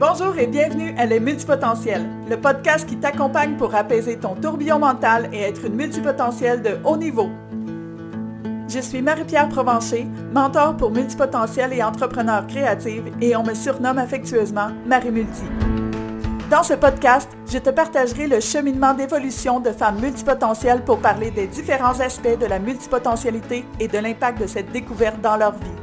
Bonjour et bienvenue à Les Multipotentiels, le podcast qui t'accompagne pour apaiser ton tourbillon mental et être une multipotentielle de haut niveau. Je suis Marie-Pierre Provencher, mentor pour multipotentiels et entrepreneurs créatifs et on me surnomme affectueusement Marie Multi. Dans ce podcast, je te partagerai le cheminement d'évolution de femmes multipotentielles pour parler des différents aspects de la multipotentialité et de l'impact de cette découverte dans leur vie.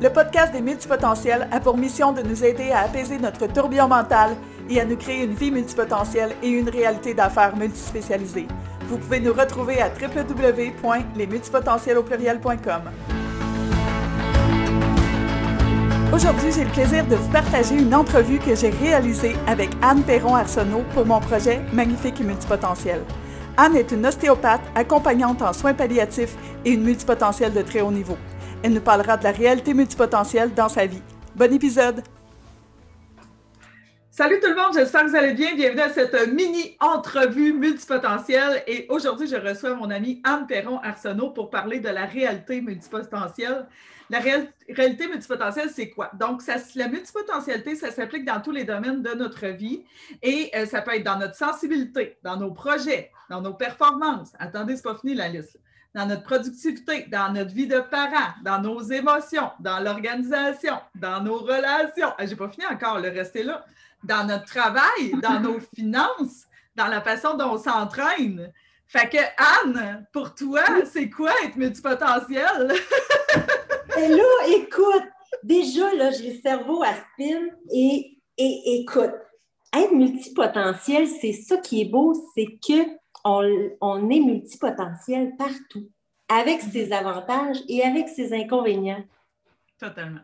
Le podcast des multipotentiels a pour mission de nous aider à apaiser notre tourbillon mental et à nous créer une vie multipotentielle et une réalité d'affaires multispécialisée. Vous pouvez nous retrouver à www.lesmultipotentiels.com. Aujourd'hui, j'ai le plaisir de vous partager une entrevue que j'ai réalisée avec Anne Perron-Arsenault pour mon projet Magnifique et multipotentiel. Anne est une ostéopathe, accompagnante en soins palliatifs et une multipotentielle de très haut niveau. Elle nous parlera de la réalité multipotentielle dans sa vie. Bon épisode! Salut tout le monde, j'espère que vous allez bien. Bienvenue à cette mini-entrevue multipotentielle. Et aujourd'hui, je reçois mon amie Anne Perron-Arsenault pour parler de la réalité multipotentielle. La réalité multipotentielle, c'est quoi? Donc, la multipotentialité, ça s'applique dans tous les domaines de notre vie et euh, ça peut être dans notre sensibilité, dans nos projets, dans nos performances. Attendez, c'est pas fini la liste dans notre productivité, dans notre vie de parents, dans nos émotions, dans l'organisation, dans nos relations. Ah, j'ai pas fini encore, le reste est là. Dans notre travail, dans nos finances, dans la façon dont on s'entraîne. Fait que Anne, pour toi, c'est quoi être multipotentiel? Ben là, écoute, déjà, là, j'ai le cerveau à spin et, et écoute, être multipotentiel, c'est ça qui est beau, c'est que on, est multipotentiel partout, avec mhm. ses avantages et avec ses inconvénients. Totalement.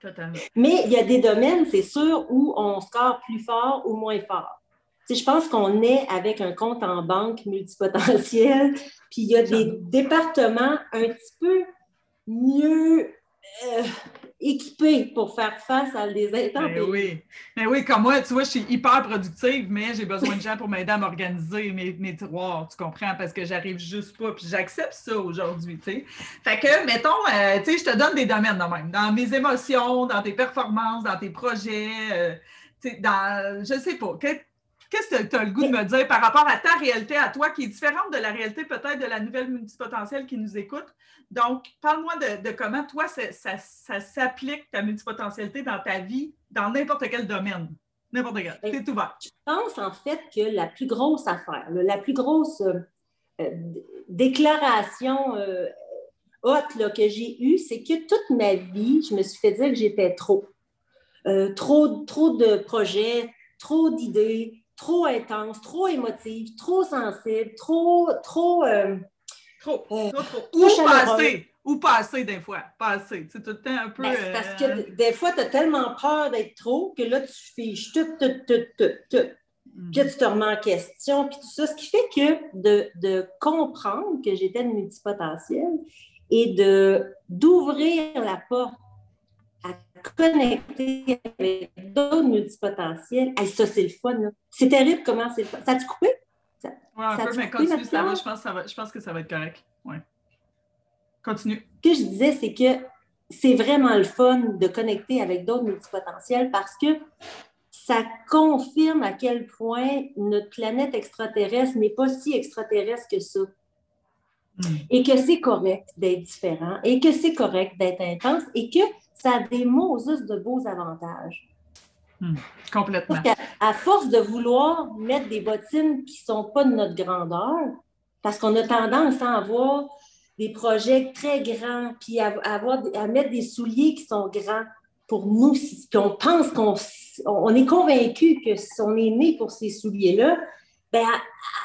Totalement. Mais il y a des domaines, c'est sûr, où on score plus fort ou moins fort. je pense qu'on est avec un compte en banque multipotentiel, puis il y a des départements un petit peu mieux euh, équipé pour faire face à des intempéries. Ben oui. Mais ben oui, comme moi, tu vois, je suis hyper productive, mais j'ai besoin de gens pour m'aider à m'organiser mes, mes, tiroirs, tu comprends? Parce que j'arrive juste pas. Puis j'accepte ça aujourd'hui, tu sais. Fait que, mettons, euh, tu sais, je te donne des domaines de même. Dans mes émotions, dans tes performances, dans tes projets, euh, tu sais, dans, je sais pas, Qu'est-ce que tu as le goût de me dire par rapport à ta réalité, à toi, qui est différente de la réalité peut-être de la nouvelle multipotentielle qui nous écoute? Donc, parle-moi de, comment toi, ça, s'applique, ta multipotentialité dans ta vie, dans n'importe quel domaine. N'importe quel. Ben, C'est ouvert. Je pense en fait que la plus grosse affaire, la plus grosse euh, euh, déclaration euh, haute que j'ai eue, c'est que toute ma vie, je me suis fait dire que j'étais trop. trop, trop de projets, trop d'idées, trop intense, trop émotive, trop sensible, trop, trop. Euh, trop, trop, trop. Ou pas assez. Ou pas assez, des fois. Pas assez. C'est tout le temps un peu. Ben, parce que euh, des fois, tu as tellement peur d'être trop que là, tu fiches tout, tout, tout, tout, tout. Mm. Puis tu te remets en question, puis tout ça. Ce qui fait que de, de comprendre que j'étais une multipotentielle et de d'ouvrir la porte connecter avec d'autres multipotentiels. ça, c'est le fun. C'est terrible comment c'est le fun. Ça a-tu coupé? Ça, oui, un peu, mais continue, ça va. Je pense, ça va. je pense que ça va être correct. Ouais. Continue. Ce que je disais, c'est que c'est vraiment le fun de connecter avec d'autres multipotentiels parce que ça confirme à quel point notre planète extraterrestre n'est pas si extraterrestre que ça. Et que c'est correct d'être différent, et que c'est correct d'être intense, et que ça a des de beaux avantages. Hmm, complètement. à force de vouloir mettre des bottines qui ne sont pas de notre grandeur, parce qu'on a tendance à avoir des projets très grands, puis à, avoir, à mettre des souliers qui sont grands pour nous, puis on pense qu'on on est convaincu que si on est né pour ces souliers-là, ben,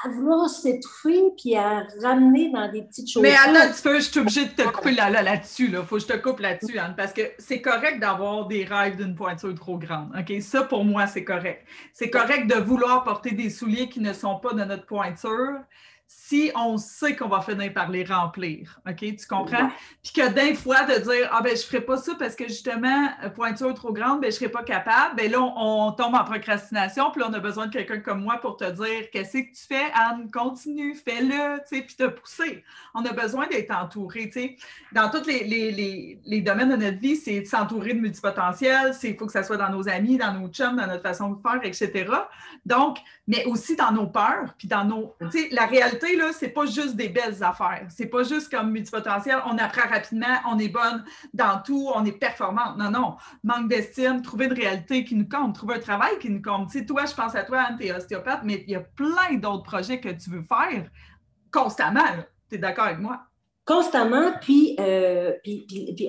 à, vouloir s'étouffer puis à ramener dans des petites choses. Mais attends tu peux, je suis obligée de te couper là-dessus. Là, Faut que je te coupe là-dessus, Anne, parce que c'est correct d'avoir des rêves d'une pointure trop grande. OK? Ça, pour moi, c'est correct. C'est correct de vouloir porter des souliers qui ne sont pas de notre pointure. Si on sait qu'on va finir par les remplir. OK? Tu comprends? Puis que d'un fois, de dire Ah, ben, je ne ferai pas ça parce que justement, pointure trop grande, ben, je ne serai pas capable. Ben là, on, tombe en procrastination. Puis là, on a besoin de quelqu'un comme moi pour te dire Qu'est-ce que tu fais, Anne? Continue, fais-le, tu sais, puis te pousser. On a besoin d'être entouré, tu sais. Dans tous les, les, les, domaines de notre vie, c'est de s'entourer de multipotentiels. Il faut que ça soit dans nos amis, dans nos chums, dans notre façon de faire, etc. Donc, mais aussi dans nos peurs, puis dans nos. Tu sais, la réalité là, c'est pas juste des belles affaires. C'est pas juste comme multipotentiel, on apprend rapidement, on est bonne dans tout, on est performante. Non, non. Manque d'estime, trouver une réalité qui nous compte, trouver un travail qui nous compte. Tu sais, toi, je pense à toi, Anne, tu es ostéopathe, mais il y a plein d'autres projets que tu veux faire constamment. Tu es d'accord avec moi? Constamment. Puis, euh, puis, puis,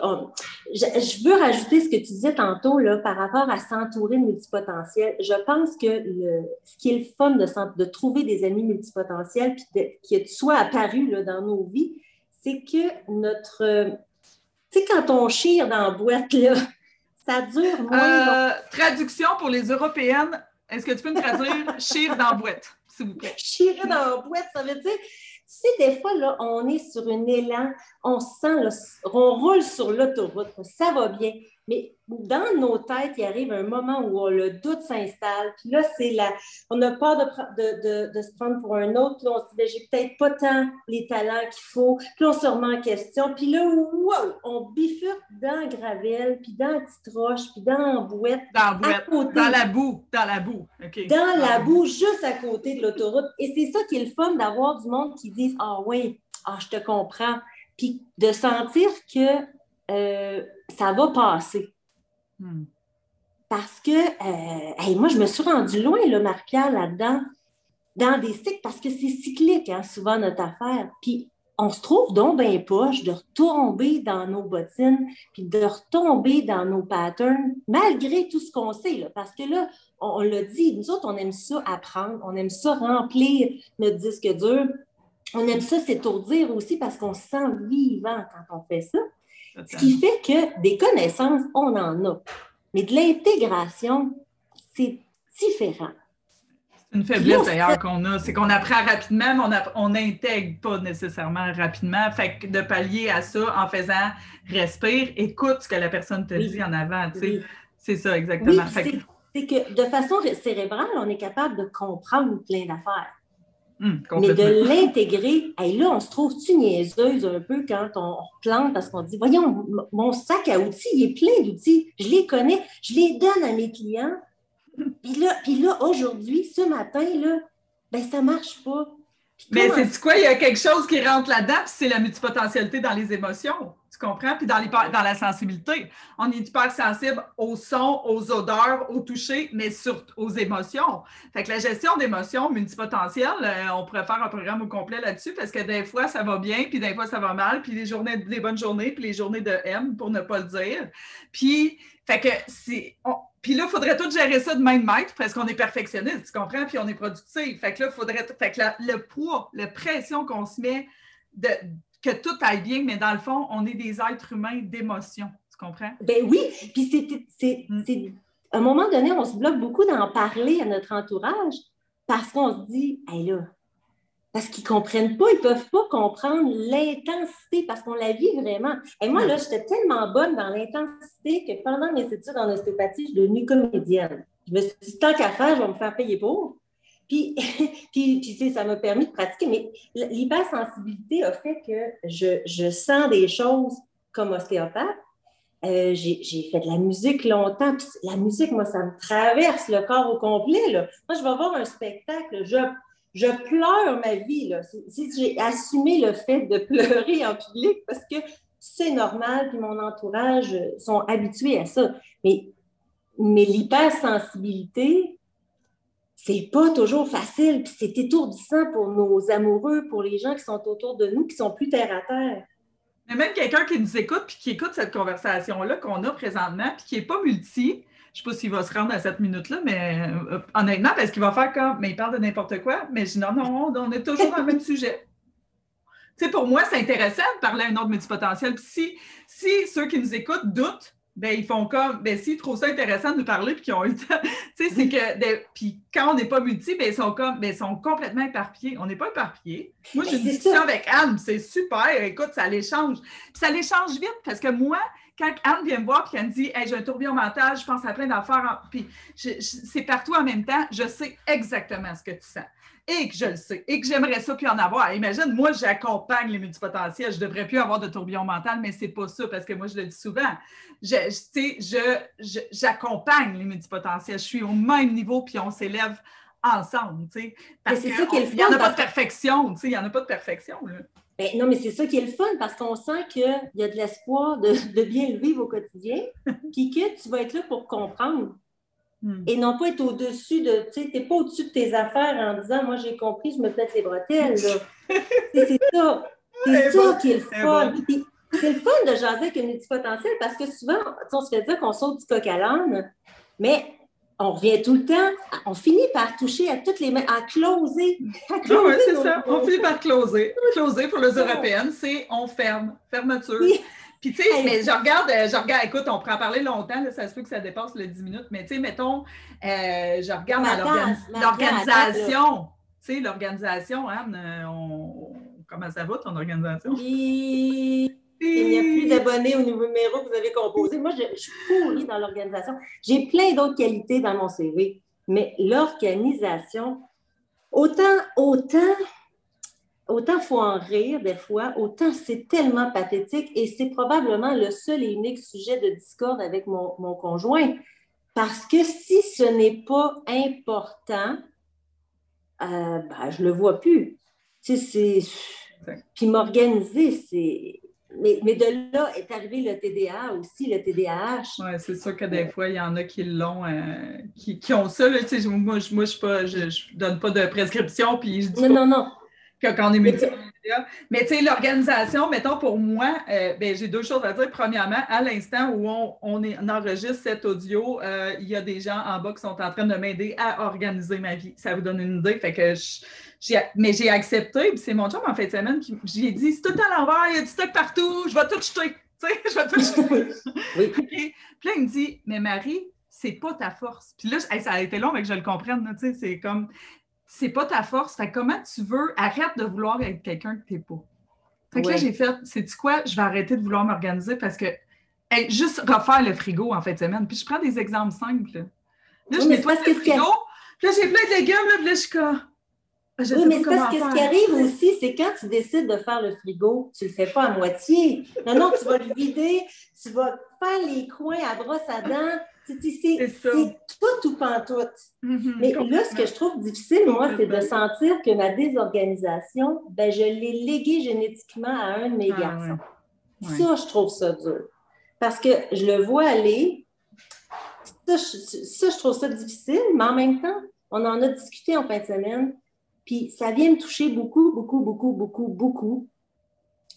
je, veux rajouter ce que tu disais tantôt là, par rapport à s'entourer de multipotentiels. Je pense que le, ce qui est le fun de, de trouver des amis multipotentiels, puis qui soit apparu là, dans nos vies, c'est que notre. tu sais, quand on chire dans la boîte, là, ça dure moins. Euh, traduction pour les Européennes. Est-ce que tu peux me traduire chire dans la boîte, s'il vous plaît? Chirer dans la boîte, ça veut dire si des fois, là, on est sur un élan, on sent, on roule sur l'autoroute, ça va bien, mais dans nos têtes, il arrive un moment où le doute s'installe. Puis là, c'est là, on a peur de, de, se prendre pour un autre. Là, on se dit, ben, j'ai peut-être pas tant les talents qu'il faut. Puis là, on se remet en question. Puis là, wow, on bifurque dans Gravel, puis dans la petite roche, puis dans la bouette. Dans la bouette, dans la boue, dans la boue. Dans la boue, juste à côté de l'autoroute. Et c'est ça qui est le fun d'avoir du monde qui dit, ah oui, ah, je te comprends. Puis de sentir que euh, ça va passer. Hmm. Parce que, euh, moi, je me suis rendue loin, le Marc-Pierre, là-dedans, dans des cycles, parce que c'est cyclique, hein, souvent, notre affaire. Puis, on se trouve donc bien poche de retomber dans nos bottines, puis de retomber dans nos patterns, malgré tout ce qu'on sait. Là, parce que là, on, on l'a dit, nous autres, on aime ça apprendre, on aime ça remplir notre disque dur. On aime ça s'étourdir aussi parce qu'on se sent vivant quand on fait ça. Ce qui fait que des connaissances, on en a. Mais de l'intégration, c'est différent. C'est une faiblesse d'ailleurs qu'on a, c'est qu'on apprend rapidement, mais on n'intègre pas nécessairement rapidement. Fait que de pallier à ça en faisant respire, écoute ce que la personne te dit en avant. C'est ça, exactement. c'est que de façon cérébrale, on est capable de comprendre plein d'affaires. Hum, mais de l'intégrer, là, on se trouve-tu niaiseuse un peu quand on plante parce qu'on dit Voyons, mon sac à outils, il est plein d'outils, je les connais, je les donne à mes clients. Puis là, puis là aujourd'hui, ce matin, là, ben, ça ne marche pas. Mais c'est quoi? Il y a quelque chose qui rentre là-dedans, c'est la multipotentialité dans les émotions. Tu comprends? Puis dans, la sensibilité. On est hyper sensible aux sons, aux odeurs, au toucher, mais surtout aux émotions. Fait que la gestion d'émotions multipotentielles, euh, on pourrait faire un programme au complet là-dessus parce que des fois, ça va bien, puis des fois, ça va mal, puis les journées, les bonnes journées, puis les journées de M, pour ne pas le dire. Puis, fait que c'est. Puis là, il faudrait tout gérer ça de main de maître parce qu'on est perfectionniste, tu comprends? Puis on est productif. Fait que là, il faudrait. Fait que le poids, la pression qu'on se met de, que tout aille bien, mais dans le fond, on est des êtres humains d'émotion. Tu comprends? Ben oui. Puis c'est. Mm. À un moment donné, on se bloque beaucoup d'en parler à notre entourage parce qu'on se dit, hey là, parce qu'ils ne comprennent pas, ils ne peuvent pas comprendre l'intensité parce qu'on la vit vraiment. Et moi, là, j'étais tellement bonne dans l'intensité que pendant mes études en ostéopathie, je suis devenue comédienne. Je me suis dit, tant qu'à faire, je vais me faire payer pour. Puis, ça m'a permis de pratiquer. Mais l'hypersensibilité a fait que je, je, sens des choses comme ostéopathe. Euh, j'ai fait de la musique longtemps. Puis la musique, moi, ça me traverse le corps au complet. Là. Moi, je vais voir un spectacle, je je pleure ma vie. J'ai assumé le fait de pleurer en public parce que c'est normal, puis mon entourage sont habitués à ça. Mais, mais l'hypersensibilité, c'est pas toujours facile, puis c'est étourdissant pour nos amoureux, pour les gens qui sont autour de nous, qui sont plus terre à terre. Mais même quelqu'un qui nous écoute, puis qui écoute cette conversation-là qu'on a présentement, puis qui n'est pas multi, je ne sais pas s'il va se rendre à cette minute-là, mais euh, honnêtement, parce qu'il va faire comme, mais il parle de n'importe quoi. Mais je dis non, non, on est toujours dans le même sujet. Tu sais, pour moi, c'est intéressant de parler à un autre multipotentiel. Puis si, si ceux qui nous écoutent doutent, ben, ils font comme, ben, s'ils trouvent ça intéressant de nous parler puis qu'ils ont eu le temps, tu sais, c'est que, puis quand on n'est pas multi, ben, ils sont comme, ben, ils sont complètement éparpillés. On n'est pas éparpillés. Moi, j'ai une discussion avec Anne, c'est super, écoute, ça l'échange. Puis ça l'échange vite parce que moi, quand Anne vient me voir puis elle me dit, hey, j'ai un tourbillon mental, je pense à plein d'affaires, puis c'est partout en même temps, je sais exactement ce que tu sens et que je le sais et que j'aimerais ça puis en avoir. Imagine, moi, j'accompagne les multipotentiels. Je ne devrais plus avoir de tourbillon mental, mais ce n'est pas ça parce que moi, je le dis souvent. Je, je, j'accompagne les multipotentiels. Je suis au même niveau puis on s'élève ensemble. Parce qu'il n'y en a pas de perfection. Il n'y en a pas de perfection. non, mais c'est ça qui est le fun parce qu'on sent qu'il y a de l'espoir de, de, bien le vivre au quotidien, puis que tu vas être là pour comprendre. Et non pas être au-dessus de, tu sais, t'es pas au-dessus de tes affaires en disant, moi j'ai compris, je me pète les bretelles. c'est ça. C'est ça qui est le fun. C'est le fun de jaser avec un potentiel parce que souvent, on se fait dire qu'on saute du coq à l'âne, mais on revient tout le temps, on finit par toucher à toutes les mains, à closer. À closer c'est ça. On finit par closer. Closer pour les Européennes, c'est on ferme, fermeture. Puis, tu sais, mais je regarde, euh, je regarde, écoute, on pourrait en parler longtemps, ça se peut que ça dépasse le 10 minutes, mais tu sais, mettons, euh, je regarde l'organisation. Tu sais, l'organisation, Anne, euh, comment ça va ton organisation? Il n'y a plus d'abonnés au nouveau numéro que vous avez composé. Moi, je, je suis pourrie dans l'organisation. J'ai plein d'autres qualités dans mon CV, mais l'organisation, autant, autant autant faut en rire des fois, autant c'est tellement pathétique et c'est probablement le seul et unique sujet de discorde avec mon, conjoint. Parce que si ce n'est pas important, euh, ben, je ne le vois plus. Puis m'organiser, c'est. Mais, de là est arrivé le TDA aussi, le TDAH. Oui, c'est sûr que des fois, il y en a qui l'ont, euh, qui, ont ça. moi, je ne donne pas de prescription, puis je dis Non, non, non quand on est multimédia. Mais tu sais, l'organisation, mettons pour moi, euh, ben, j'ai deux choses à dire. Premièrement, à l'instant où on, est, enregistre cet audio, euh, il y a des gens en bas qui sont en train de m'aider à organiser ma vie. Ça vous donne une idée. Fait que mais j'ai accepté, c'est mon job en fin de semaine qui j'ai dit c'est tout à l'envers, il y a du stock partout, je vais tout jeter. Tu sais, je vais tout jeter. oui. Puis là, il me dit Mais Marie, c'est pas ta force. Puis là, ça a été long mais que je le comprenne. Tu sais, c'est comme c'est pas ta force. Fait comment tu veux, arrête de vouloir être quelqu'un que t'es pas. Fait que là, j'ai fait, c'est-tu quoi, je vais arrêter de vouloir m'organiser parce que, juste refaire le frigo en fin de semaine. Puis je prends des exemples simples. Là, je nettoie le frigo. Puis là, j'ai plein de légumes, là, puis là, je suis comme. Oui, mais parce que ce qui arrive aussi, c'est quand tu décides de faire le frigo, tu ne le fais pas à moitié. Non, non, tu vas le vider, tu vas faire les coins à brosse à dents, c'est tout ou pantoute. Mm-hmm. Mais là, ce que je trouve difficile, moi, c'est de sentir que ma désorganisation, ben, je l'ai léguée génétiquement à un de mes ah, garçons. Ça, je trouve ça dur. Parce que je le vois aller. Ça ça, je trouve ça difficile, mais en même temps, on en a discuté en fin de semaine. Puis ça vient me toucher beaucoup, beaucoup, beaucoup, beaucoup, beaucoup.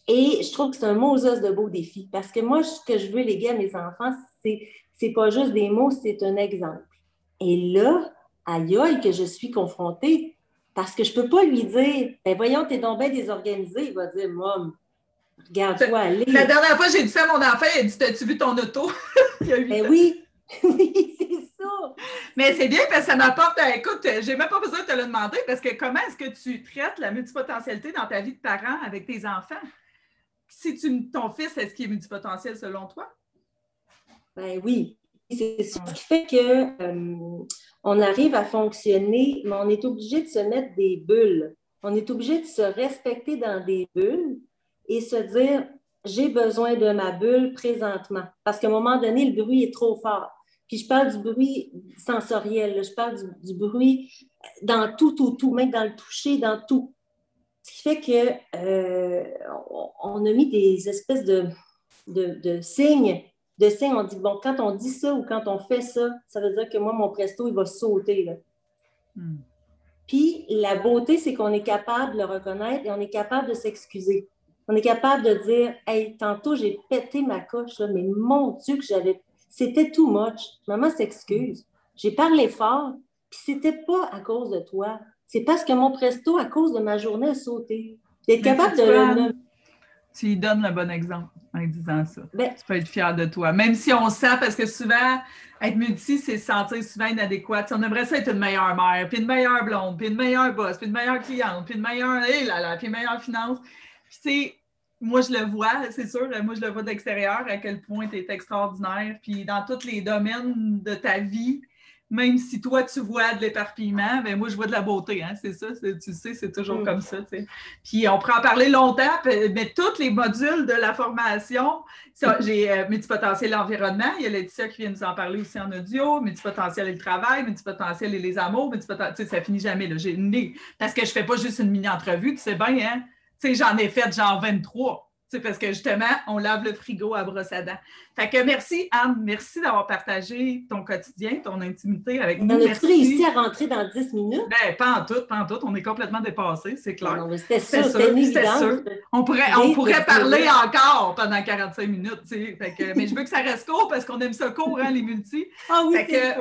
Et je trouve que c'est un Moses de beau défi. Parce que moi, ce que je veux léguer à mes enfants, c'est c'est pas juste des mots, c'est un exemple. Et là, aïe aïe que je suis confrontée, parce que je peux pas lui dire, ben voyons, t'es donc bien désorganisé. Il va dire, Mom, regarde-toi aller. La dernière fois, j'ai dit ça à mon enfant, il a dit, t'as-tu vu ton auto? ben oui, oui, c'est ça. Mais c'est bien parce que ça m'apporte, euh, écoute, j'ai même pas besoin de te le demander parce que comment est-ce que tu traites la multipotentialité dans ta vie de parent avec tes enfants? Si tu, ton fils, est-ce qu'il est multipotentiel selon toi? Ben oui, c'est ce qui fait que euh, on arrive à fonctionner, mais on est obligé de se mettre des bulles. On est obligé de se respecter dans des bulles et se dire j'ai besoin de ma bulle présentement. Parce qu'à un moment donné, le bruit est trop fort. Puis je parle du bruit sensoriel, je parle du, bruit dans tout, tout, tout, même dans le toucher, dans tout. Ce qui fait que euh, on, a mis des espèces de, de signes de signes, on dit, bon, quand on dit ça ou quand on fait ça, ça veut dire que moi, mon presto, il va sauter. Là. Hmm. Puis la beauté, c'est qu'on est capable de le reconnaître et on est capable de s'excuser. On est capable de dire, hey, tantôt, j'ai pété ma coche, mais mon Dieu, que j'avais. C'était too much. Maman s'excuse. J'ai parlé fort, puis c'était pas à cause de toi. C'est parce que mon presto, à cause de ma journée, a sauté. D'être capable de tu lui donnes le bon exemple en disant ça. Ben tu peux être fier de toi. Même si on sent, parce que souvent, être multi, c'est se sentir souvent inadéquat. on aimerait ça être une meilleure mère, puis une meilleure blonde, puis une meilleure boss, puis une meilleure cliente, puis une meilleure, hey là là, puis une meilleure finance. Puis tu sais, moi, je le vois, c'est sûr, moi, je le vois d'extérieur, à quel point tu es extraordinaire. Puis dans tous les domaines de ta vie, même si toi, tu vois de l'éparpillement, ben moi, je vois de la beauté, hein, c'est ça, tu sais, c'est toujours mm. comme ça, Puis on pourrait en parler longtemps, mais tous les modules de la formation, j'ai euh, multipotentiel environnement, il y a Laetitia qui vient nous en parler aussi en audio, multipotentiel et le travail, multipotentiel et les amours, multipotentiel, ça finit jamais, là, j'ai une parce que je fais pas juste une mini-entrevue, tu sais bien, hein, tu sais, j'en ai fait genre 23. C'est parce que justement, on lave le frigo à brosse à dents. Fait que merci, Anne. Merci d'avoir partagé ton quotidien, ton intimité avec nous. On a réussi à rentrer dans 10 minutes? Ben, pas en tout, pas en tout. On est complètement dépassé, c'est clair. C'était sûr, c'était sûr. On pourrait, on pourrait parler encore pendant 45 minutes, tu sais. que, mais je veux que ça reste court parce qu'on aime ça court, hein, les multis. Ah oui, c'est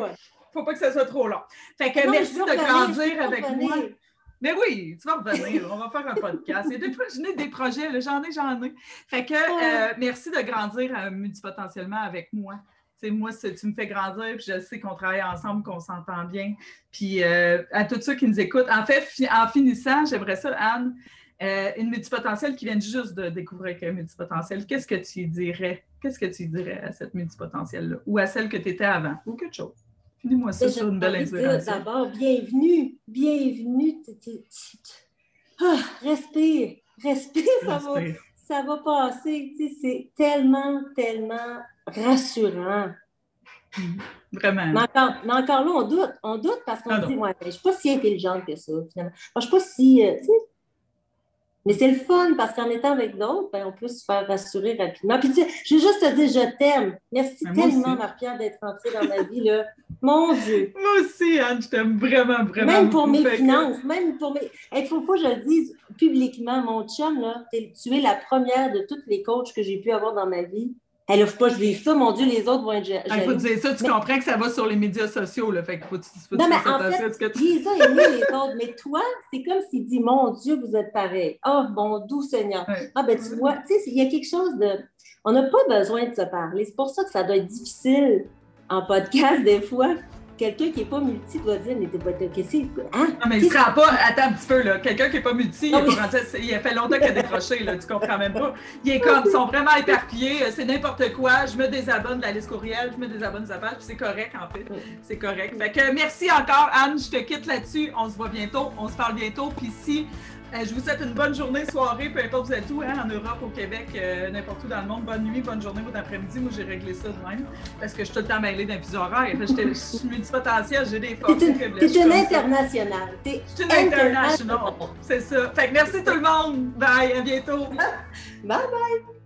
Faut pas que ça soit trop long. Fait que merci de grandir avec moi. Mais oui, tu vas revenir, on va faire un podcast. Il y a des, des projets, j'en ai, j'en ai. Fait que euh, merci de grandir euh, multipotentiellement avec moi. C'est moi, tu me fais grandir, puis je sais qu'on travaille ensemble, qu'on s'entend bien. Puis euh, à tous ceux qui nous écoutent, en fait, en finissant, j'aimerais ça, Anne, une multipotentielle qui vient juste de découvrir qu'elle est multipotentielle, qu'est-ce que tu dirais? Qu'est-ce que tu dirais à cette multipotentielle-là? Ou à celle que tu étais avant? Ou quelque chose? Finis-moi ça sur une belle inspiration. D'abord, bienvenue, bienvenue. Ah, respire, respire, ça va, ça va passer. c'est tellement, tellement rassurant. Vraiment. Mais encore, là, on doute, on doute parce qu'on ah dit, ouais, je ne suis pas si intelligente que ça, finalement. je ne suis pas si, euh, mais c'est le fun parce qu'en étant avec d'autres, ben, on peut se faire rassurer rapidement. Puis tu sais, je veux juste te dire, je t'aime. Merci tellement, Marie-Pierre, d'être rentrée dans ma vie. Là. Mon Dieu. Moi aussi, Anne, je t'aime vraiment, vraiment. Même pour mes finances, même pour mes. Il faut pas que je le dise publiquement, mon chum, là, tu es la première de toutes les coachs que j'ai pu avoir dans ma vie. Elle offre pas, je vis ça, mon Dieu, les autres vont être jaloux. Il faut dire ça, tu comprends que ça va sur les médias sociaux, là, fait qu'il faut, faut non, mais en fait, que tu... les les autres, mais toi, c'est comme s'il dit, mon Dieu, vous êtes pareil. Oh, bon, doux Seigneur. Ah, ben tu vois, tu sais, il y a quelque chose de... On n'a pas besoin de se parler. C'est pour ça que ça doit être difficile en podcast des fois quelqu'un qui n'est pas multi doit dire, mais t'es pas qu'est-ce hein? Non, mais il ne sera pas. Attends un petit peu, là. Quelqu'un qui n'est pas multi, il, a il, a fait longtemps qu'il a décroché, là. Tu comprends même pas. Il est comme, ils sont vraiment éparpillés, euh, c'est n'importe quoi. Je me désabonne de la liste courriel, je me désabonne de sa page, puis c'est correct, en fait. C'est correct. Fait que merci encore, Anne. Je te quitte là-dessus. On se voit bientôt. On se parle bientôt. Puis si je vous souhaite une bonne journée, soirée, peu importe où vous êtes où, hein, en Europe, au Québec, euh, n'importe où dans le monde. Bonne nuit, bonne journée, bon après-midi. Moi, j'ai réglé ça de même parce que je suis tout le temps mêlée d'un fuseau horaire. Je suis multipotentiel, j'ai des forces. Tu es une internationale. Je suis une internationale. C'est ça. Fait que merci tout le monde. Bye, à bientôt. bye bye.